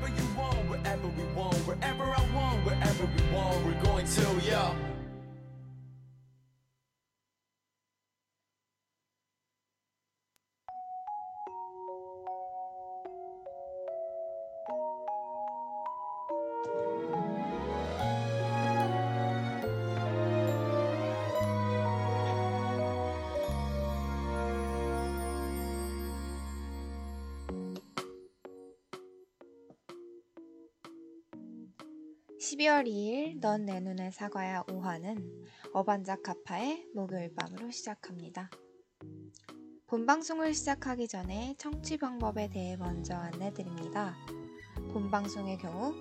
wherever you want, wherever we want, wherever I want, wherever we want, we're going to, yeah. 넌 내 눈에 사과야 5화는 어반작 가파의 목요일 밤으로 시작합니다. 본방송을 시작하기 전에 청취 방법에 대해 먼저 안내드립니다. 본방송의 경우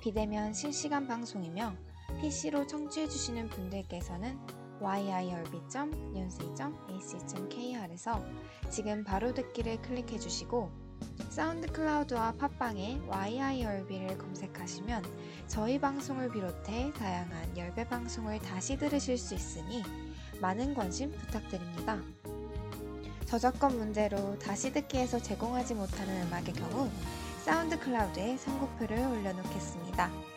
비대면 실시간 방송이며 PC로 청취해주시는 분들께서는 yirb.연세.ac.kr에서 지금 바로 듣기를 클릭해주시고 사운드 클라우드와 팟빵에 YI열비를 검색하시면 저희 방송을 비롯해 다양한 열배 방송을 다시 들으실 수 있으니 많은 관심 부탁드립니다. 저작권 문제로 다시 듣기에서 제공하지 못하는 음악의 경우 사운드 클라우드에 선곡표를 올려놓겠습니다.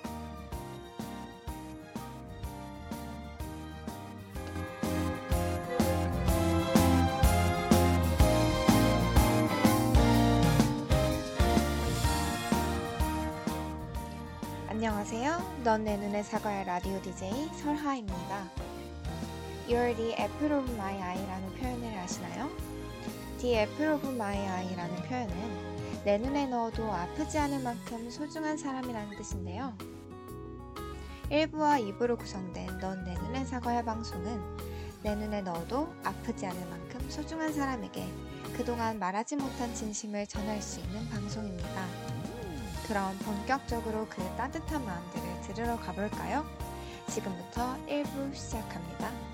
넌 내 눈에 사과의 라디오 DJ 설하입니다. You're the apple of my eye라는 표현을 아시나요? The apple of my eye라는 표현은 내 눈에 넣어도 아프지 않을 만큼 소중한 사람이라는 뜻인데요. 1부와 2부로 구성된 넌 내 눈에 사과의 방송은 내 눈에 넣어도 아프지 않을 만큼 소중한 사람에게 그동안 말하지 못한 진심을 전할 수 있는 방송입니다. 그럼 본격적으로 그 따뜻한 마음들을 들으러 가볼까요? 지금부터 1부 시작합니다.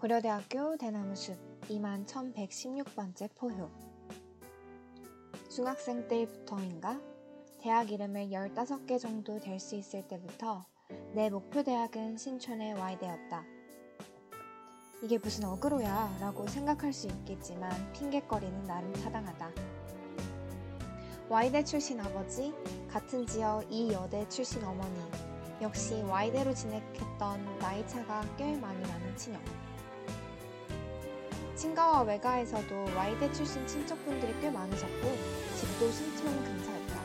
고려대학교 대나무숲 2만 1116번째 포효 중학생 때부터인가 대학 이름을 15개 정도 될 수 있을 때부터 내 목표 대학은 신촌의 와이대였다. 이게 무슨 어그로야 라고 생각할 수 있겠지만 핑계거리는 나름 타당하다. 와이대 출신 아버지, 같은 지역 이 여대 출신 어머니, 역시 와이대로 진학했던 나이차가 꽤 많이 나는 친형. 친가와 외가에서도 와이대 출신 친척분들이 꽤 많으셨고 집도 신촌 근처였다.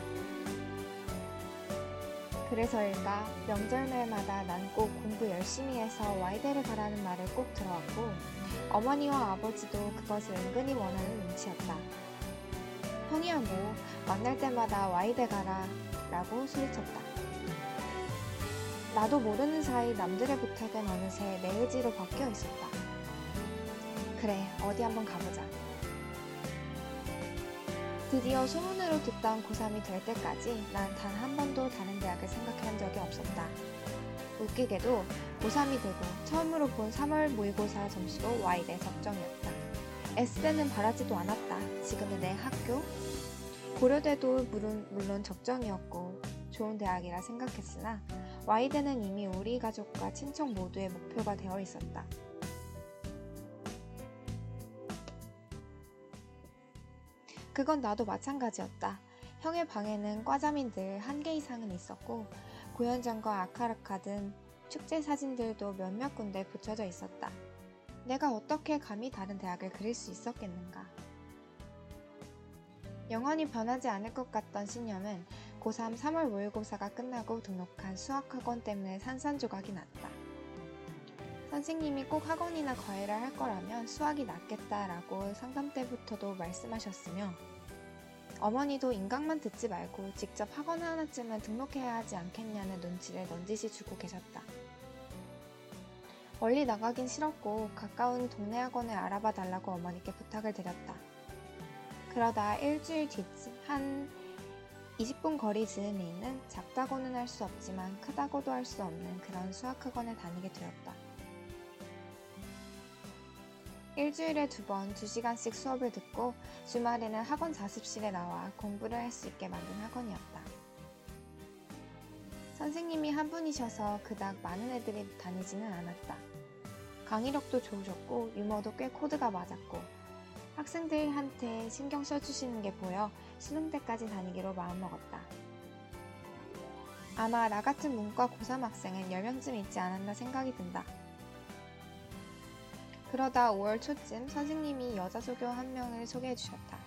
그래서일까 명절날마다 난 꼭 공부 열심히 해서 와이대를 가라는 말을 꼭 들어왔고 어머니와 아버지도 그것을 은근히 원하는 눈치였다. 형이야 뭐 만날 때마다 와이대 가라 라고 소리쳤다. 나도 모르는 사이 남들의 부탁은 어느새 내 의지로 바뀌어 있었다. 그래, 어디 한번 가보자. 드디어 소문으로 듣던 고3이 될 때까지 난 단 한 번도 다른 대학을 생각한 적이 없었다. 웃기게도 고3이 되고 처음으로 본 3월 모의고사 점수도 Y대 적정이었다. S대는 바라지도 않았다. 지금의 내 학교. 고려대도 물론, 물론 적정이었고 좋은 대학이라 생각했으나 Y대는 이미 우리 가족과 친척 모두의 목표가 되어 있었다. 그건 나도 마찬가지였다. 형의 방에는 과자민 들 한 개 이상은 있었고 고현장과 아카라카 등 축제 사진들도 몇몇 군데 붙여져 있었다. 내가 어떻게 감히 다른 대학을 그릴 수 있었겠는가. 영원히 변하지 않을 것 같던 신념은 고3 3월 모의고사가 끝나고 등록한 수학학원 때문에 산산조각이 났다. 선생님이 꼭 학원이나 과외를 할 거라면 수학이 낫겠다라고 상담 때부터도 말씀하셨으며 어머니도 인강만 듣지 말고 직접 학원 하나쯤은 등록해야 하지 않겠냐는 눈치를 넌지시 주고 계셨다. 멀리 나가긴 싫었고 가까운 동네 학원을 알아봐 달라고 어머니께 부탁을 드렸다. 그러다 일주일 뒤, 한 20분 거리 즈음에 있는 작다고는 할 수 없지만 크다고도 할 수 없는 그런 수학학원에 다니게 되었다. 일주일에 두 번 두 시간씩 수업을 듣고 주말에는 학원 자습실에 나와 공부를 할 수 있게 만든 학원이었다. 선생님이 한 분이셔서 그닥 많은 애들이 다니지는 않았다. 강의력도 좋으셨고 유머도 꽤 코드가 맞았고 학생들한테 신경 써주시는 게 보여 수능 때까지 다니기로 마음먹었다. 아마 나 같은 문과 고3 학생은 10명쯤 있지 않았나 생각이 든다. 그러다 5월 초쯤 선생님이 여자 조교 한 명을 소개해 주셨다.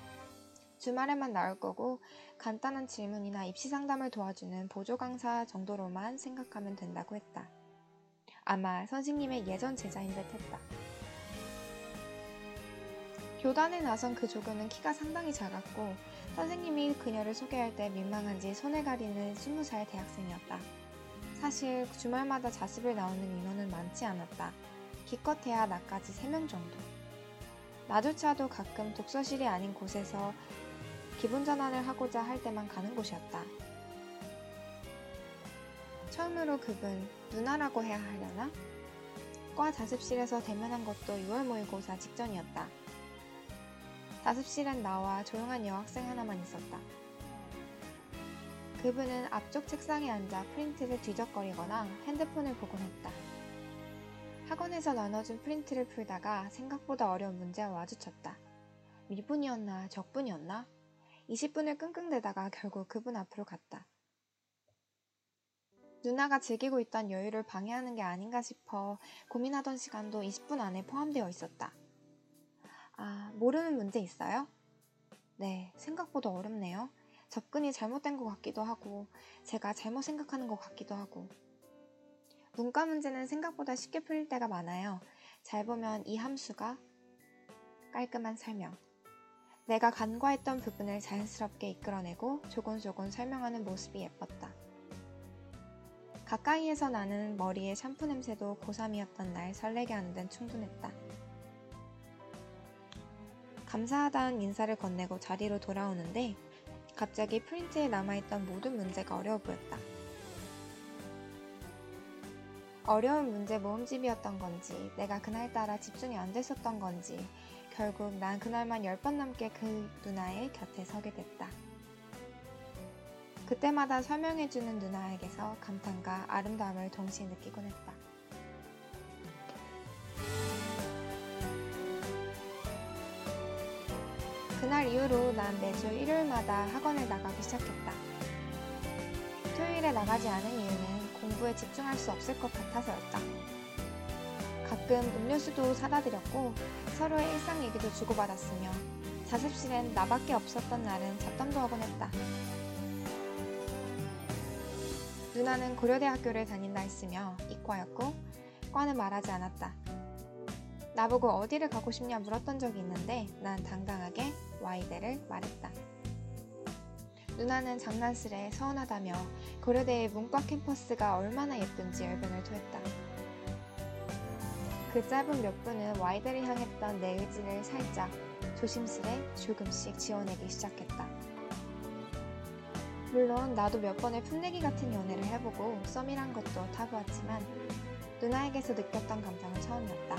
주말에만 나올 거고 간단한 질문이나 입시 상담을 도와주는 보조 강사 정도로만 생각하면 된다고 했다. 아마 선생님의 예전 제자인 듯 했다. 교단에 나선 그 조교는 키가 상당히 작았고 선생님이 그녀를 소개할 때 민망한지 손을 가리는 20살 대학생이었다. 사실 주말마다 자습을 나오는 인원은 많지 않았다. 기껏해야 나까지 3명 정도. 나조차도 가끔 독서실이 아닌 곳에서 기분 전환을 하고자 할 때만 가는 곳이었다. 처음으로 그분 누나라고 해야 하려나? 과 자습실에서 대면한 것도 6월 모의고사 직전이었다. 자습실엔 나와 조용한 여학생 하나만 있었다. 그분은 앞쪽 책상에 앉아 프린트를 뒤적거리거나 핸드폰을 보곤 했다. 학원에서 나눠준 프린트를 풀다가 생각보다 어려운 문제와 마주쳤다. 미분이었나 적분이었나? 20분을 끙끙대다가 결국 그분 앞으로 갔다. 누나가 즐기고 있던 여유를 방해하는 게 아닌가 싶어 고민하던 시간도 20분 안에 포함되어 있었다. 아, 모르는 문제 있어요? 네, 생각보다 어렵네요. 접근이 잘못된 것 같기도 하고, 제가 잘못 생각하는 것 같기도 하고. 문과 문제는 생각보다 쉽게 풀릴 때가 많아요. 잘 보면 이 함수가 깔끔한 설명. 내가 간과했던 부분을 자연스럽게 이끌어내고 조곤조곤 설명하는 모습이 예뻤다. 가까이에서 나는 머리의 샴푸 냄새도 고3이었던 날 설레게 하는 데는 충분했다. 감사하다는 인사를 건네고 자리로 돌아오는데 갑자기 프린트에 남아있던 모든 문제가 어려워 보였다. 어려운 문제 모음집이었던 건지 내가 그날따라 집중이 안 됐었던 건지 결국 난 그날만 열번 넘게 그 누나의 곁에 서게 됐다. 그때마다 설명해주는 누나에게서 감탄과 아름다움을 동시에 느끼곤 했다. 그날 이후로 난 매주 일요일마다 학원을 나가기 시작했다. 토요일에 나가지 않은 이유는 공부에 집중할 수 없을 것 같아서였다. 가끔 음료수도 사다 드렸고 서로의 일상 얘기도 주고받았으며 자습실엔 나밖에 없었던 날은 잡담도 하곤 했다. 누나는 고려대학교를 다닌다 했으며 이과였고 과는 말하지 않았다. 나보고 어디를 가고 싶냐 물었던 적이 있는데 난 당당하게 와이대를 말했다. 누나는 장난스레 서운하다며 고려대의 문과 캠퍼스가 얼마나 예쁜지 열변을 토했다. 그 짧은 몇 분은 와이대를 향했던 내 의지를 살짝 조심스레 조금씩 지워내기 시작했다. 물론 나도 몇 번의 풋내기 같은 연애를 해보고 썸이란 것도 타보았지만 누나에게서 느꼈던 감정은 처음이었다.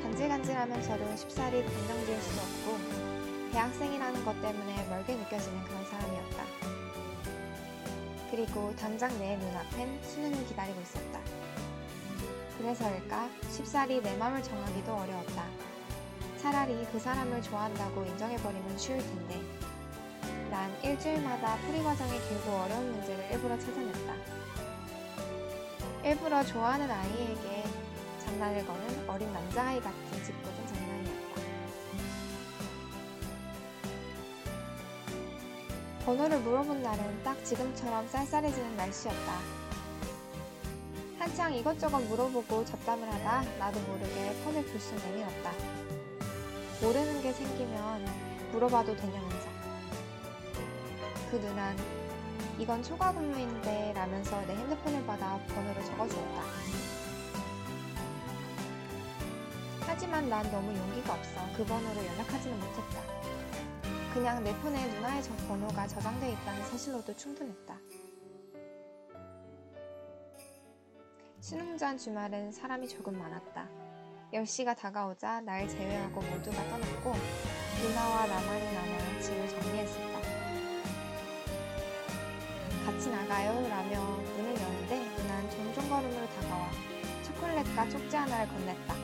간질간질하면서도 쉽사리 감정 지을 수 없고 대학생이라는 것 때문에 멀게 느껴지는 그런 사람이었다. 그리고 당장 내 눈앞엔 수능이 기다리고 있었다. 그래서일까 쉽사리 내 맘을 정하기도 어려웠다. 차라리 그 사람을 좋아한다고 인정해버리면 쉬울 텐데 난 일주일마다 풀이 과정이 길고 어려운 문제를 일부러 찾아냈다. 일부러 좋아하는 아이에게 장난을 거는 어린 남자아이 같은 번호를 물어본 날은 딱 지금처럼 쌀쌀해지는 날씨였다. 한창 이것저것 물어보고 잡담을 하다 나도 모르게 폰을 불쑥 내밀었다. 모르는 게 생기면 물어봐도 되냐면서. 그 누난 이건 초과 근무인데 라면서 내 핸드폰을 받아 번호를 적어주었다. 하지만 난 너무 용기가 없어 그 번호로 연락하지는 못했다. 그냥 내 폰에 누나의 저 번호가 저장돼 있다는 사실로도 충분했다. 수능 전 주말은 사람이 조금 많았다. 10시가 다가오자 날 제외하고 모두가 떠났고 누나와 나만이 남아 집을 정리했었다. 같이 나가요 라며 문을 여는데 누난 종종 걸음으로 다가와 초콜릿과 쪽지 하나를 건넸다.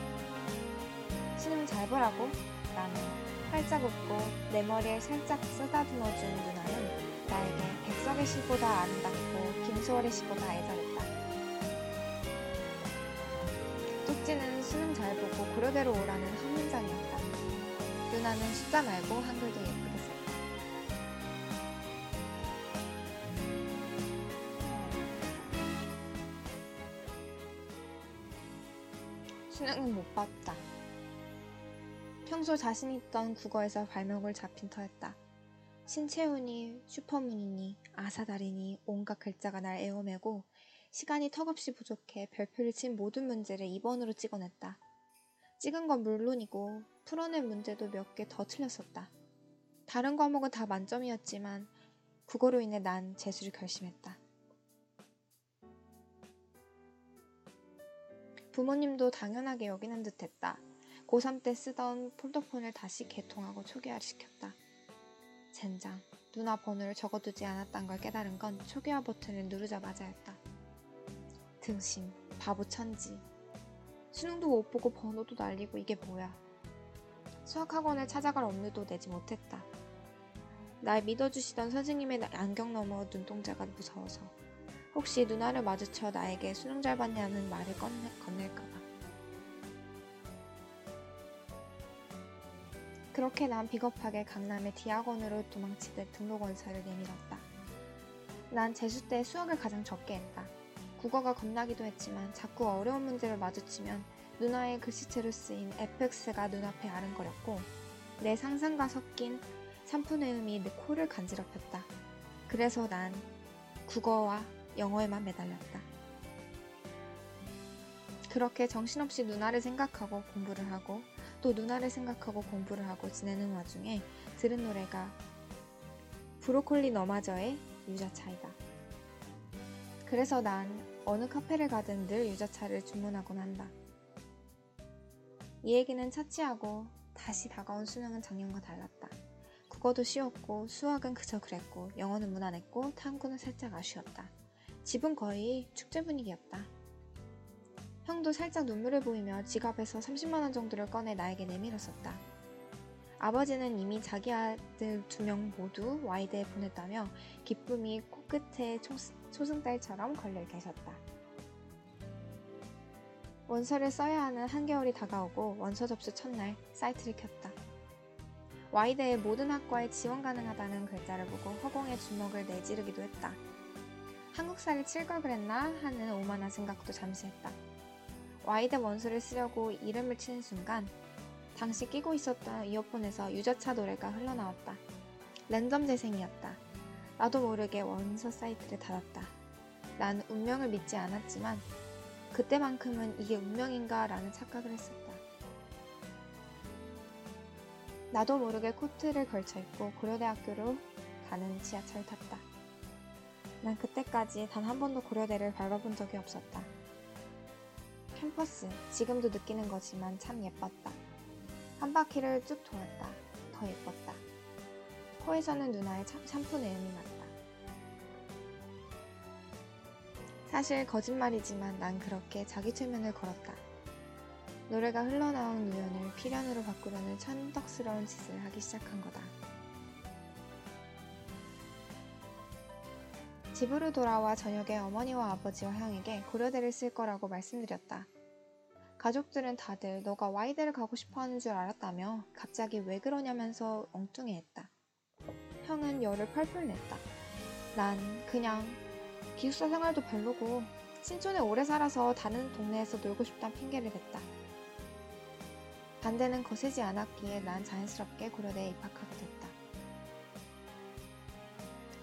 수능 잘 보라고 라며 활짝 웃고 내 머리에 살짝 쓰다듬어준 누나는 나에게 백석의 시보다 아름답고 김소월의 시보다 애절했다. 쪽지는 수능 잘 보고 고려대로 오라는 한 문장이었다. 누나는 숫자 말고 한글도 예쁘게 썼다. 수능은 못 봤다. 평소 자신 있던 국어에서 발목을 잡힌 터였다. 신채훈이, 슈퍼문이니, 아사다리니 온갖 글자가 날 애워매고 시간이 턱없이 부족해 별표를 친 모든 문제를 2번으로 찍어냈다. 찍은 건 물론이고 풀어낸 문제도 몇 개 더 틀렸었다. 다른 과목은 다 만점이었지만 국어로 인해 난 재수를 결심했다. 부모님도 당연하게 여기는 듯 했다. 고3 때 쓰던 폴더폰을 다시 개통하고 초기화를 시켰다. 젠장, 누나 번호를 적어두지 않았단 걸 깨달은 건 초기화 버튼을 누르자마자였다. 등신, 바보 천지. 수능도 못 보고 번호도 날리고 이게 뭐야. 수학학원을 찾아갈 엄두도 내지 못했다. 날 믿어주시던 선생님의 안경 너머 눈동자가 무서워서 혹시 누나를 마주쳐 나에게 수능 잘 봤냐는 말을 건넬까봐. 그렇게 난 비겁하게 강남의 디학원으로 도망치듯 등록 원서를 내밀었다. 난 재수 때 수학을 가장 적게 했다. 국어가 겁나기도 했지만 자꾸 어려운 문제를 마주치면 누나의 글씨체로 쓰인 fx가 눈앞에 아른거렸고 내 상상과 섞인 산푸내음이 내 코를 간지럽혔다. 그래서 난 국어와 영어에만 매달렸다. 그렇게 정신없이 누나를 생각하고 공부를 하고 또 누나를 생각하고 공부를 하고 지내는 와중에 들은 노래가 브로콜리 너마저의 유자차이다. 그래서 난 어느 카페를 가든 늘 유자차를 주문하곤 한다. 이 얘기는 차치하고 다시 다가온 수능은 작년과 달랐다. 국어도 쉬웠고 수학은 그저 그랬고 영어는 무난했고 탐구는 살짝 아쉬웠다. 집은 거의 축제 분위기였다. 형도 살짝 눈물을 보이며 지갑에서 30만원 정도를 꺼내 나에게 내밀었었다. 아버지는 이미 자기 아들 두 명 모두 Y대에 보냈다며 기쁨이 코끝에 초승달처럼 걸려 계셨다. 원서를 써야 하는 한겨울이 다가오고 원서 접수 첫날 사이트를 켰다. Y대의 모든 학과에 지원 가능하다는 글자를 보고 허공에 주먹을 내지르기도 했다. 한국사를 칠 걸 그랬나 하는 오만한 생각도 잠시 했다. Y대 원서를 쓰려고 이름을 치는 순간 당시 끼고 있었던 이어폰에서 유자차 노래가 흘러나왔다. 랜덤 재생이었다. 나도 모르게 원서 사이트를 닫았다. 난 운명을 믿지 않았지만 그때만큼은 이게 운명인가 라는 착각을 했었다. 나도 모르게 코트를 걸쳐 입고 고려대학교로 가는 지하철을 탔다. 난 그때까지 단 한 번도 고려대를 밟아본 적이 없었다. 캠퍼스, 지금도 느끼는 거지만 참 예뻤다. 한 바퀴를 쭉 돌았다. 더 예뻤다. 코에서는 누나의 샴푸 내음이 났다. 사실 거짓말이지만 난 그렇게 자기 최면을 걸었다. 노래가 흘러나온 우연을 필연으로 바꾸려는 천덕스러운 짓을 하기 시작한 거다. 집으로 돌아와 저녁에 어머니와 아버지와 형에게 고려대를 쓸 거라고 말씀드렸다. 가족들은 다들 너가 와이대를 가고 싶어 하는 줄 알았다며 갑자기 왜 그러냐면서 엉뚱해했다. 형은 열을 펄펄 냈다. 난 그냥 기숙사 생활도 별로고 신촌에 오래 살아서 다른 동네에서 놀고 싶단 핑계를 댔다. 반대는 거세지 않았기에 난 자연스럽게 고려대에 입학하게 됐다.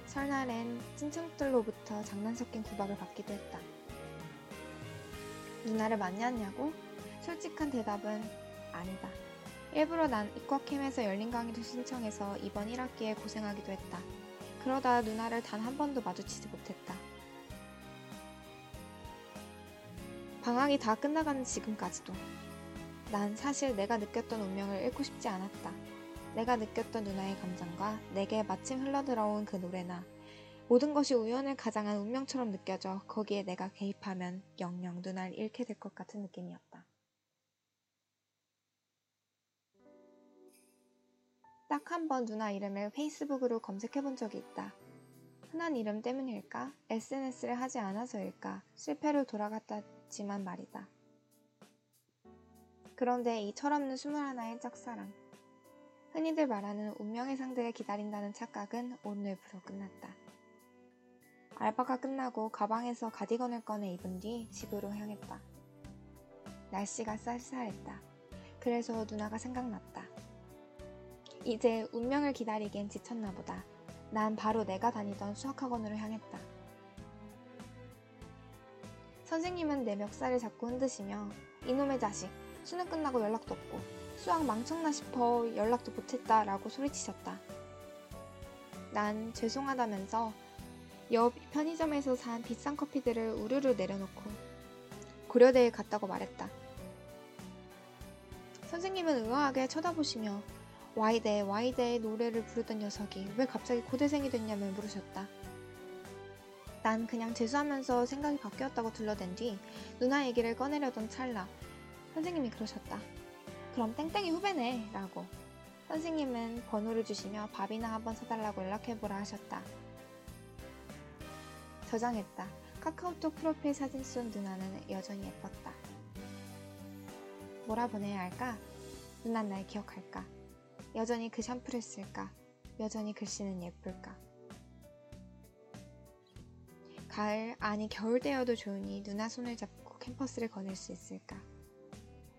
설날엔 친척들로부터 장난 섞인 구박을 받기도 했다. 누나를 만났냐고? 솔직한 대답은 아니다. 일부러 난 이과캠에서 열린 강의도 신청해서 이번 1학기에 고생하기도 했다. 그러다 누나를 단 한 번도 마주치지 못했다. 방학이 다 끝나가는 지금까지도. 난 사실 내가 느꼈던 운명을 잃고 싶지 않았다. 내가 느꼈던 누나의 감정과 내게 마침 흘러들어온 그 노래나 모든 것이 우연을 가장한 운명처럼 느껴져 거기에 내가 개입하면 영영 누나를 잃게 될 것 같은 느낌이었다. 딱 한 번 누나 이름을 페이스북으로 검색해 본 적이 있다. 흔한 이름 때문일까? SNS를 하지 않아서일까? 실패로 돌아갔다지만 말이다. 그런데 이 철없는 21의 짝사랑. 흔히들 말하는 운명의 상대를 기다린다는 착각은 오늘부로 끝났다. 알바가 끝나고 가방에서 가디건을 꺼내 입은 뒤 집으로 향했다. 날씨가 쌀쌀했다. 그래서 누나가 생각났다. 이제 운명을 기다리기엔 지쳤나 보다. 난 바로 내가 다니던 수학학원으로 향했다. 선생님은 내 멱살을 잡고 흔드시며 이놈의 자식, 수능 끝나고 연락도 없고 수학 망쳤나 싶어 연락도 못했다 라고 소리치셨다. 난 죄송하다면서 옆 편의점에서 산 비싼 커피들을 우르르 내려놓고 고려대에 갔다고 말했다. 선생님은 의아하게 쳐다보시며 와이대 와이대의 노래를 부르던 녀석이 왜 갑자기 고대생이 됐냐며 물으셨다. 난 그냥 재수하면서 생각이 바뀌었다고 둘러댄 뒤 누나 얘기를 꺼내려던 찰나 선생님이 그러셨다. 그럼 땡땡이 후배네 라고 선생님은 번호를 주시며 밥이나 한번 사달라고 연락해보라 하셨다. 저장했다. 카카오톡 프로필 사진 속 누나는 여전히 예뻤다. 뭐라 보내야 할까? 누난 날 기억할까? 여전히 그 샴푸를 쓸까? 여전히 글씨는 예쁠까? 가을, 아니 겨울 되어도 좋으니 누나 손을 잡고 캠퍼스를 거닐 수 있을까?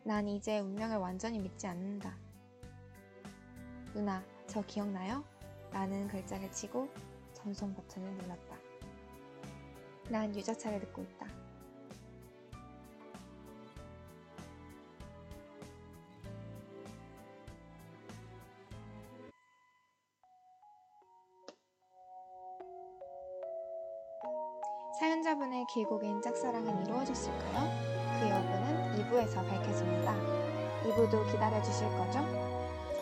난 이제 운명을 완전히 믿지 않는다. 누나, 저 기억나요? 라는 글자를 치고 전송 버튼을 눌렀다. 난 유자차를 듣고 있다. 사연자분의 길고 긴 짝사랑은 이루어졌을까요? 그 여부는 2부에서 밝혀집니다. 2부도 기다려주실 거죠?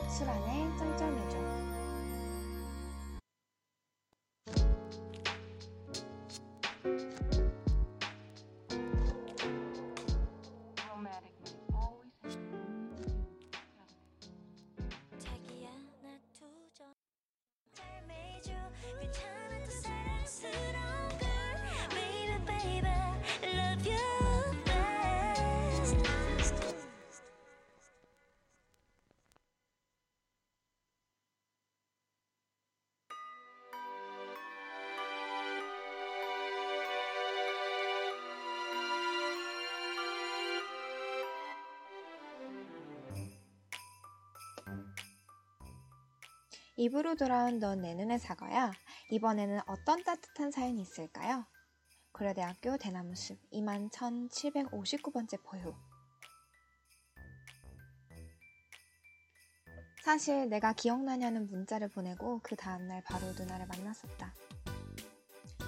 술 안에 쩔쩔매죠. 입으로 돌아온 넌 내 눈의 사과야. 이번에는 어떤 따뜻한 사연이 있을까요? 고려대학교 대나무숲 21,759번째 포효. 사실 내가 기억나냐는 문자를 보내고 그 다음날 바로 누나를 만났었다.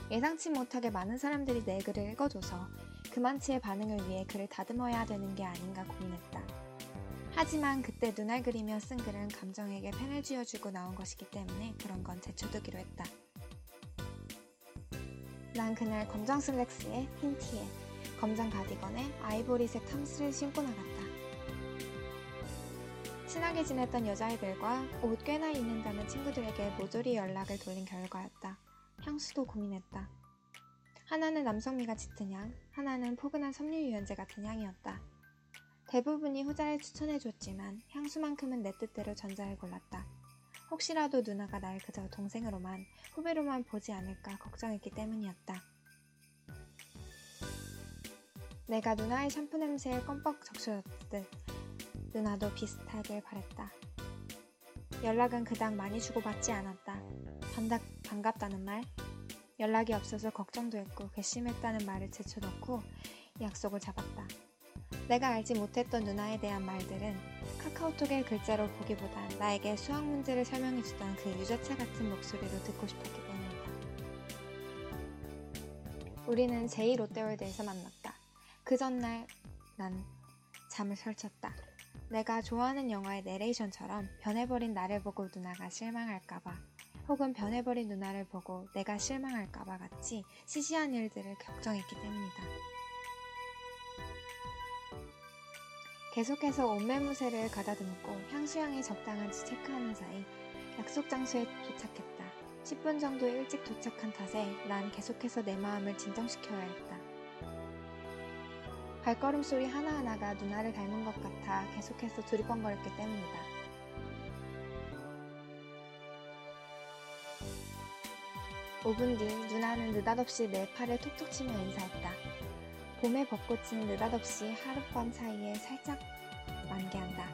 예상치 못하게 많은 사람들이 내 글을 읽어줘서 그만치의 반응을 위해 글을 다듬어야 되는 게 아닌가 고민했다. 하지만 그때 눈알 그리며 쓴 글은 감정에게 펜을 쥐어주고 나온 것이기 때문에 그런 건 제쳐두기로 했다. 난 그날 검정 슬랙스에 흰 티에 검정 가디건에 아이보리색 탐스를 신고 나갔다. 친하게 지냈던 여자애들과 옷 꽤나 입는다는 친구들에게 모조리 연락을 돌린 결과였다. 향수도 고민했다. 하나는 남성미가 짙은 향, 하나는 포근한 섬유유연제 같은 향이었다. 대부분이 후자를 추천해줬지만 향수만큼은 내 뜻대로 전자를 골랐다. 혹시라도 누나가 날 그저 동생으로만 후배로만 보지 않을까 걱정했기 때문이었다. 내가 누나의 샴푸 냄새에 껌뻑 적셔졌듯 누나도 비슷하길 바랬다. 연락은 그닥 많이 주고받지 않았다. 반갑, 반갑다는 말, 연락이 없어서 걱정도 했고 괘씸했다는 말을 제쳐놓고 약속을 잡았다. 내가 알지 못했던 누나에 대한 말들은 카카오톡의 글자로 보기보단 나에게 수학 문제를 설명해주던 그 유자차 같은 목소리로 듣고 싶었기 때문이다. 우리는 제2 롯데월드에서 만났다. 그 전날 난 잠을 설쳤다. 내가 좋아하는 영화의 내레이션처럼 변해버린 나를 보고 누나가 실망할까봐 혹은 변해버린 누나를 보고 내가 실망할까봐 같이 시시한 일들을 걱정했기 때문이다. 계속해서 옷매무새를 가다듬고 향수향이 적당한지 체크하는 사이 약속 장소에 도착했다. 10분 정도 일찍 도착한 탓에 난 계속해서 내 마음을 진정시켜야 했다. 발걸음 소리 하나하나가 누나를 닮은 것 같아 계속해서 두리번거렸기 때문이다. 오분뒤 누나는 느닷없이 내 팔을 톡톡 치며 인사했다. 봄의 벚꽃은 느닷없이 하룻밤 사이에 살짝 만개한다.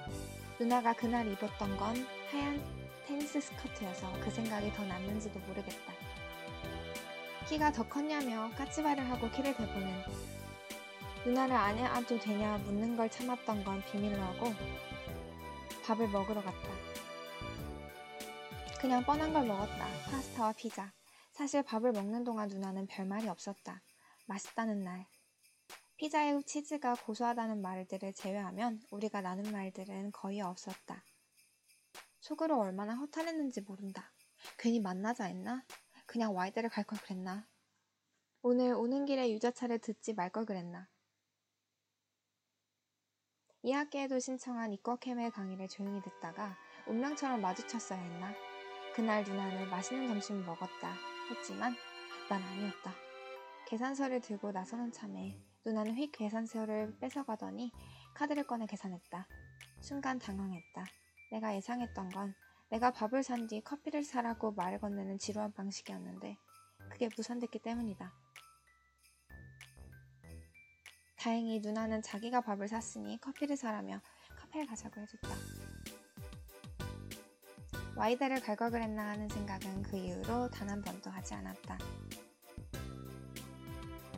누나가 그날 입었던 건 하얀 테니스 스커트여서 그 생각이 더 났는지도 모르겠다. 키가 더 컸냐며 까치발을 하고 키를 대보는 누나를 안 해도 되냐 묻는 걸 참았던 건 비밀로 하고 밥을 먹으러 갔다. 그냥 뻔한 걸 먹었다. 파스타와 피자. 사실 밥을 먹는 동안 누나는 별말이 없었다. 맛있다는 말. 피자의 치즈가 고소하다는 말들을 제외하면 우리가 나눈 말들은 거의 없었다. 속으로 얼마나 허탈했는지 모른다. 괜히 만나자 했나? 그냥 Y대를 갈 걸 그랬나? 오늘 오는 길에 유자차를 듣지 말 걸 그랬나? 이 학기에도 신청한 이과캠의 강의를 조용히 듣다가 운명처럼 마주쳤어야 했나? 그날 누나는 맛있는 점심을 먹었다 했지만 난 아니었다. 계산서를 들고 나서는 참에 누나는 휙 계산서를 뺏어가더니 카드를 꺼내 계산했다. 순간 당황했다. 내가 예상했던 건 내가 밥을 산 뒤 커피를 사라고 말을 건네는 지루한 방식이었는데 그게 무산됐기 때문이다. 다행히 누나는 자기가 밥을 샀으니 커피를 사라며 카페를 가자고 해줬다. Y대를 갈걸 그랬나 하는 생각은 그 이후로 단 한 번도 하지 않았다.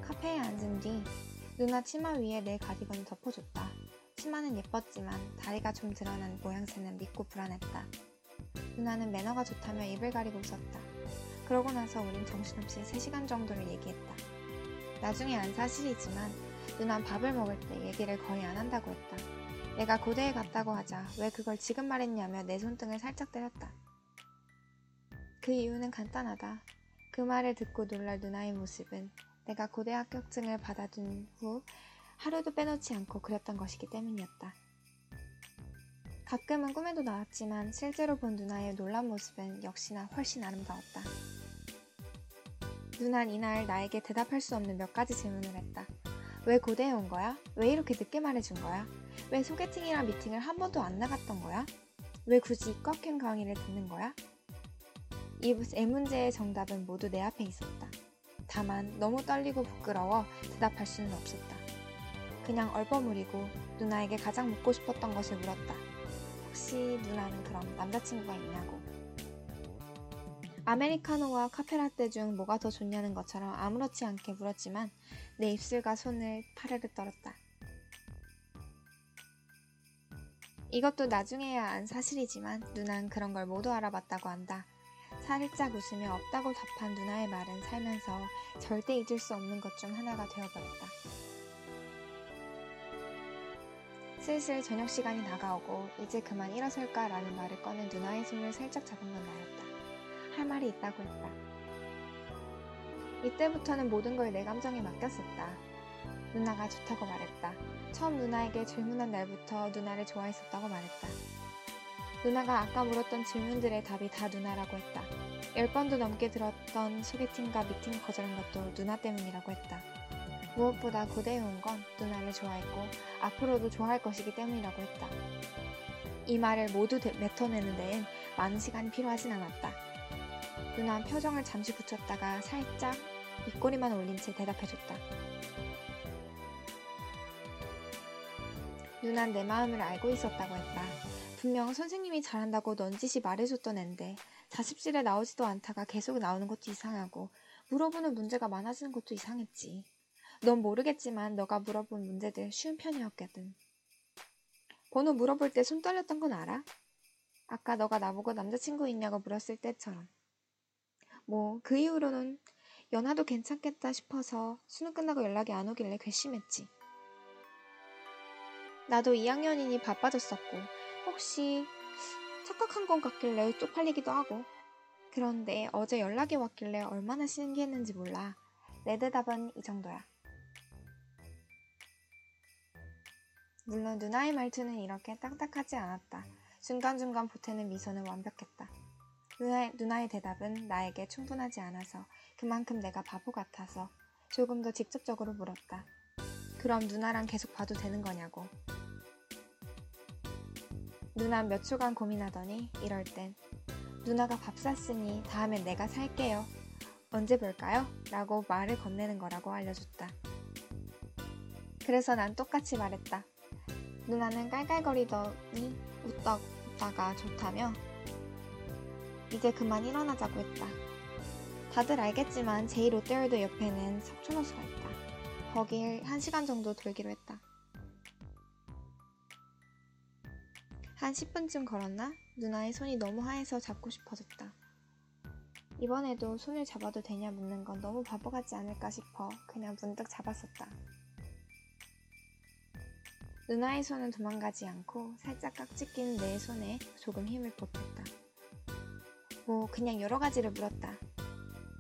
카페에 앉은 뒤 누나 치마 위에 내 가디건을 덮어줬다. 치마는 예뻤지만 다리가 좀 드러난 모양새는 밉고 불안했다. 누나는 매너가 좋다며 입을 가리고 웃었다. 그러고 나서 우린 정신없이 3시간 정도를 얘기했다. 나중에 안 사실이지만 누난 밥을 먹을 때 얘기를 거의 안 한다고 했다. 내가 고대에 갔다고 하자 왜 그걸 지금 말했냐며 내 손등을 살짝 때렸다. 그 이유는 간단하다. 그 말을 듣고 놀랄 누나의 모습은 내가 고대 합격증을 받아둔 후 하루도 빼놓지 않고 그렸던 것이기 때문이었다. 가끔은 꿈에도 나왔지만 실제로 본 누나의 놀란 모습은 역시나 훨씬 아름다웠다. 누난 이날 나에게 대답할 수 없는 몇 가지 질문을 했다. 왜 고대에 온 거야? 왜 이렇게 늦게 말해준 거야? 왜 소개팅이랑 미팅을 한 번도 안 나갔던 거야? 왜 굳이 이과캠 강의를 듣는 거야? 이 문제의 정답은 모두 내 앞에 있었다. 다만 너무 떨리고 부끄러워 대답할 수는 없었다. 그냥 얼버무리고 누나에게 가장 묻고 싶었던 것을 물었다. 혹시 누나는 그럼 남자친구가 있냐고. 아메리카노와 카페라떼 중 뭐가 더 좋냐는 것처럼 아무렇지 않게 물었지만 내 입술과 손을 파르르 떨었다. 이것도 나중에야 안 사실이지만 누난 그런 걸 모두 알아봤다고 한다. 살짝 웃으며 없다고 답한 누나의 말은 살면서 절대 잊을 수 없는 것 중 하나가 되어버렸다. 슬슬 저녁 시간이 다가오고 이제 그만 일어설까라는 말을 꺼낸 누나의 손을 살짝 잡은 건 나였다. 할 말이 있다고 했다. 이때부터는 모든 걸 내 감정에 맡겼었다. 누나가 좋다고 말했다. 처음 누나에게 질문한 날부터 누나를 좋아했었다고 말했다. 누나가 아까 물었던 질문들의 답이 다 누나라고 했다. 열 번도 넘게 들었던 소개팅과 미팅을 거절한 것도 누나 때문이라고 했다. 무엇보다 고대에 온건 누나를 좋아했고 앞으로도 좋아할 것이기 때문이라고 했다. 이 말을 모두 뱉어내는 데엔 많은 시간이 필요하진 않았다. 누나는 표정을 잠시 붙였다가 살짝 입꼬리만 올린 채 대답해줬다. 누난 내 마음을 알고 있었다고 했다. 분명 선생님이 잘한다고 넌지시 말해줬던 앤데 자습실에 나오지도 않다가 계속 나오는 것도 이상하고 물어보는 문제가 많아지는 것도 이상했지. 넌 모르겠지만 너가 물어본 문제들 쉬운 편이었거든. 번호 물어볼 때 손 떨렸던 건 알아? 아까 너가 나보고 남자친구 있냐고 물었을 때처럼. 뭐, 그 이후로는 연하도 괜찮겠다 싶어서 수능 끝나고 연락이 안 오길래 괘씸했지. 나도 2학년이니 바빠졌었고, 혹시 착각한 건 같길래 쪽팔리기도 하고. 그런데 어제 연락이 왔길래 얼마나 신기했는지 몰라. 내 대답은 이 정도야. 물론 누나의 말투는 이렇게 딱딱하지 않았다. 중간중간 보태는 미소는 완벽했다. 누나의, 누나의 대답은 나에게 충분하지 않아서 그만큼 내가 바보 같아서 조금 더 직접적으로 물었다. 그럼 누나랑 계속 봐도 되는 거냐고. 누나 몇 초간 고민하더니 이럴 땐 누나가 밥 샀으니 다음엔 내가 살게요. 언제 볼까요? 라고 말을 건네는 거라고 알려줬다. 그래서 난 똑같이 말했다. 누나는 깔깔거리더니 웃다, 웃다가 좋다며 이제 그만 일어나자고 했다. 다들 알겠지만 제2 롯데월드 옆에는 석촌호수가 있다. 거길 한 시간 정도 돌기로 했다. 한 10분쯤 걸었나? 누나의 손이 너무 하해서 잡고 싶어졌다. 이번에도 손을 잡아도 되냐 묻는 건 너무 바보 같지 않을까 싶어 그냥 문득 잡았었다. 누나의 손은 도망가지 않고 살짝 깍지 낀 내 손에 조금 힘을 보탰다. 뭐 그냥 여러 가지를 물었다.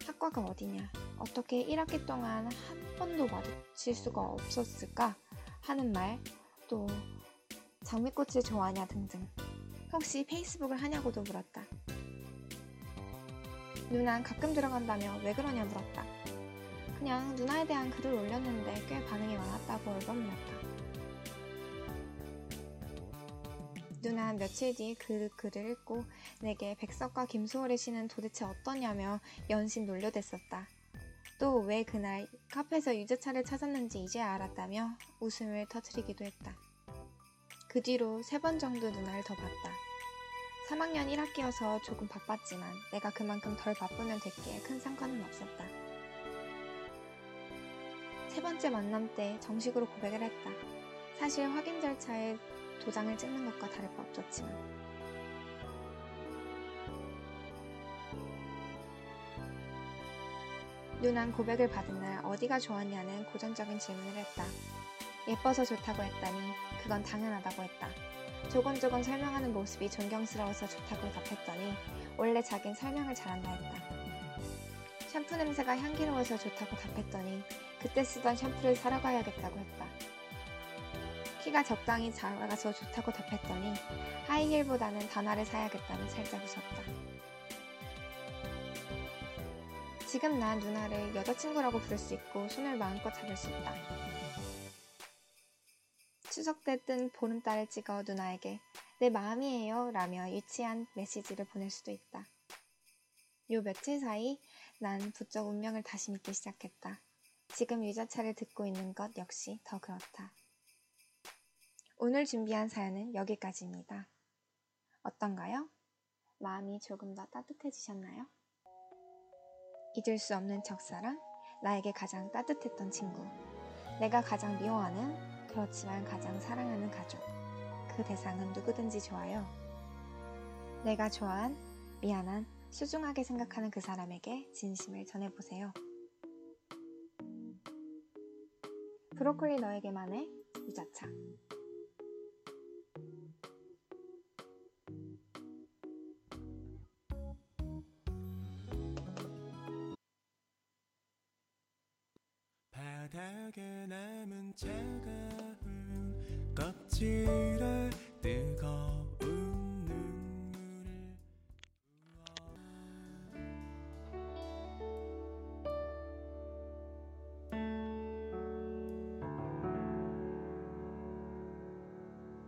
학과가 어디냐? 어떻게 1학기 동안 한 번도 마주칠 수가 없었을까? 하는 말, 또 장미꽃을 좋아하냐 등등. 혹시 페이스북을 하냐고도 물었다. 누난 가끔 들어간다며 왜 그러냐 물었다. 그냥 누나에 대한 글을 올렸는데 꽤 반응이 많았다고 얼버물었다. 누난 며칠 뒤 그 글을 읽고 내게 백석과 김수월의 시는 도대체 어떠냐며 연신 놀려댔었다. 또 왜 그날 카페에서 유자차를 찾았는지 이제야 알았다며 웃음을 터뜨리기도 했다. 그 뒤로 세 번 정도 누나를 더 봤다. 3학년 1학기여서 조금 바빴지만 내가 그만큼 덜 바쁘면 됐기에 큰 상관은 없었다. 세 번째 만남 때 정식으로 고백을 했다. 사실 확인 절차에 도장을 찍는 것과 다를 바 없었지만. 누난 고백을 받은 날 어디가 좋았냐는 고전적인 질문을 했다. 예뻐서 좋다고 했다니 그건 당연하다고 했다. 조곤조곤 설명하는 모습이 존경스러워서 좋다고 답했더니 원래 자긴 설명을 잘한다 했다. 샴푸 냄새가 향기로워서 좋다고 답했더니 그때 쓰던 샴푸를 사러 가야겠다고 했다. 키가 적당히 작아서 좋다고 답했더니 하이힐보다는 단화를 사야겠다며 살짝 웃었다. 지금 난 누나를 여자친구라고 부를 수 있고 손을 마음껏 잡을 수 있다. 추석 때 뜬 보름달을 찍어 누나에게 내 마음이에요 라며 유치한 메시지를 보낼 수도 있다. 요 며칠 사이 난 부쩍 운명을 다시 믿기 시작했다. 지금 유자차를 듣고 있는 것 역시 더 그렇다. 오늘 준비한 사연은 여기까지입니다. 어떤가요? 마음이 조금 더 따뜻해지셨나요? 잊을 수 없는 적사랑, 나에게 가장 따뜻했던 친구, 내가 가장 미워하는, 그렇지만 가장 사랑하는 가족. 그 대상은 누구든지 좋아요. 내가 좋아한, 미안한, 소중하게 생각하는 그 사람에게 진심을 전해보세요. 브로콜리 너에게만의 유자차.